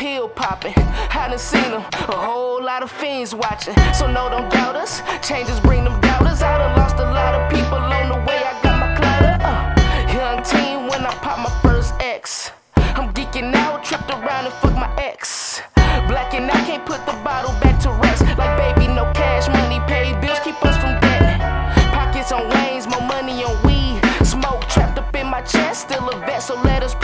I done seen them, a whole lot of fiends watching. So no, don't doubt us. Changes bring them doubters. I done lost a lot of people on the way. I got my clutter. Uh, young teen when I pop my first X. I'm geeking out, tripped around and fuck my ex. Black and I can't put the bottle back to rest. Like baby, no cash money, paid bills keep us from debt. Pockets on lanes, more money on weed. Smoke trapped up in my chest, still a vet, so let us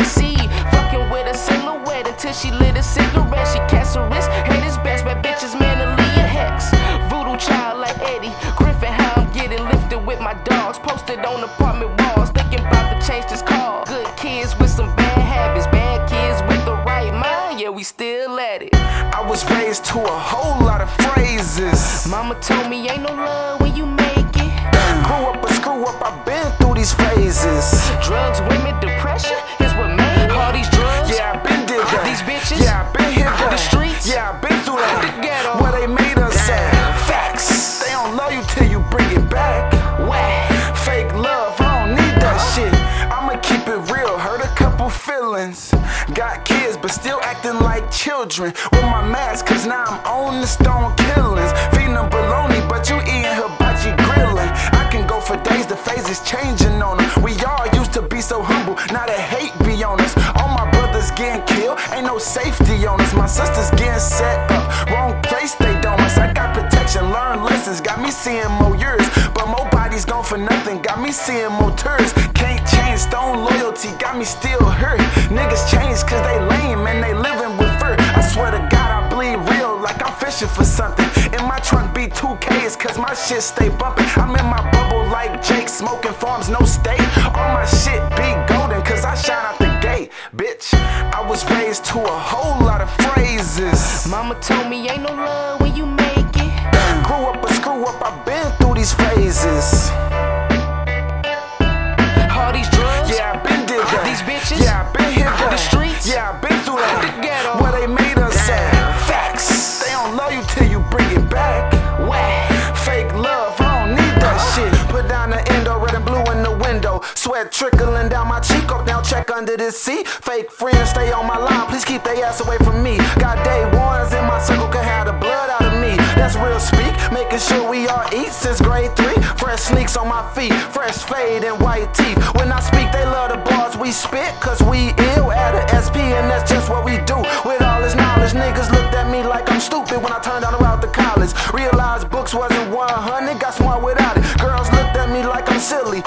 she lit a cigarette. She cancerous, hate his best, bad bitches mentally a hex. Voodoo child like Eddie Griffin, how I'm getting lifted with my dogs. Posted on apartment walls, thinking about to change this car. Good kids with some bad habits, bad kids with the right mind. Yeah, we still at it. I was raised to a whole lot of phrases. Mama told me ain't no love when you make it. Grew up a screw up, I've been through these phases. Drugs, women, depression you bring it back. Whack. Fake love, I don't need that shit. I'ma keep it real, hurt a couple feelings. Got kids, but still acting like children. With my mask, cause now I'm on the stone killings. Feeding them bologna, but you eating hibachi grilling. I can go for days, the phase is changing on them. We all used to be so humble, now the hate be on us. All my brothers getting killed, ain't no safety on us. My sisters getting set up, wrong place they don't us. I got protection, learn lessons, got me seeing more years. But more bodies gone for nothing, got me seeing more tourists. Can't change stone loyalty, got me still hurt. Niggas change cause they lame and they living with fear. I swear to God, I bleed real like I'm fishing for something. In my trunk be 2Ks cause my shit stay bumping. I'm in my bubble like Jake, smoking farms, no state. All my shit be golden cause I shine out the gate. Bitch, I was raised to a whole lot of phrases. Mama told me ain't no love when you Grew up a screw up, I've been through these phases. All these drugs. Yeah, I've been did that. These bitches. Yeah, I've been hit that. The streets. Yeah, I've been through that. The ghetto. Where they made us at. Facts. They don't love you till you bring it back. Whack. Fake love, I don't need that uh-huh. shit. Put down the endo, red and blue in the window. Sweat trickling down my cheek. Up now, check under this seat. Fake friends stay on my line. Please keep their ass away from me. Got day ones in my circle, can have the blood out of me. That's real speak. Making sure we all eat since grade three. Fresh sneaks on my feet, fresh fade and white teeth. When I speak, they love the bars we spit, cause we ill at a SP, and that's just what we do. With all this knowledge, niggas looked at me like I'm stupid when I turned on the route to college. Realized books wasn't 100, got smart without it. Girls looked at me like I'm silly,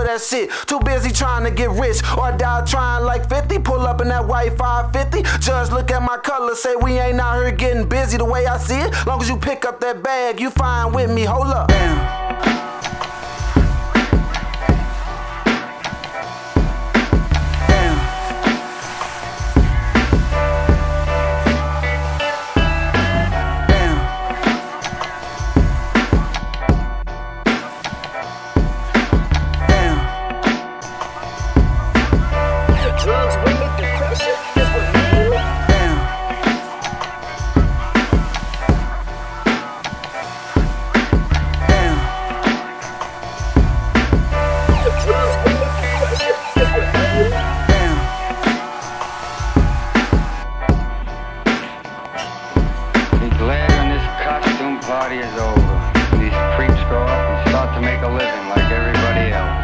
for that shit. Too busy trying to get rich or die trying like 50. Pull up in that white 550. Judge, look at my color, say we ain't out here getting busy the way I see it. Long as you pick up that bag, you fine with me. Hold up. Damn. grow up and start to make a living like everybody else.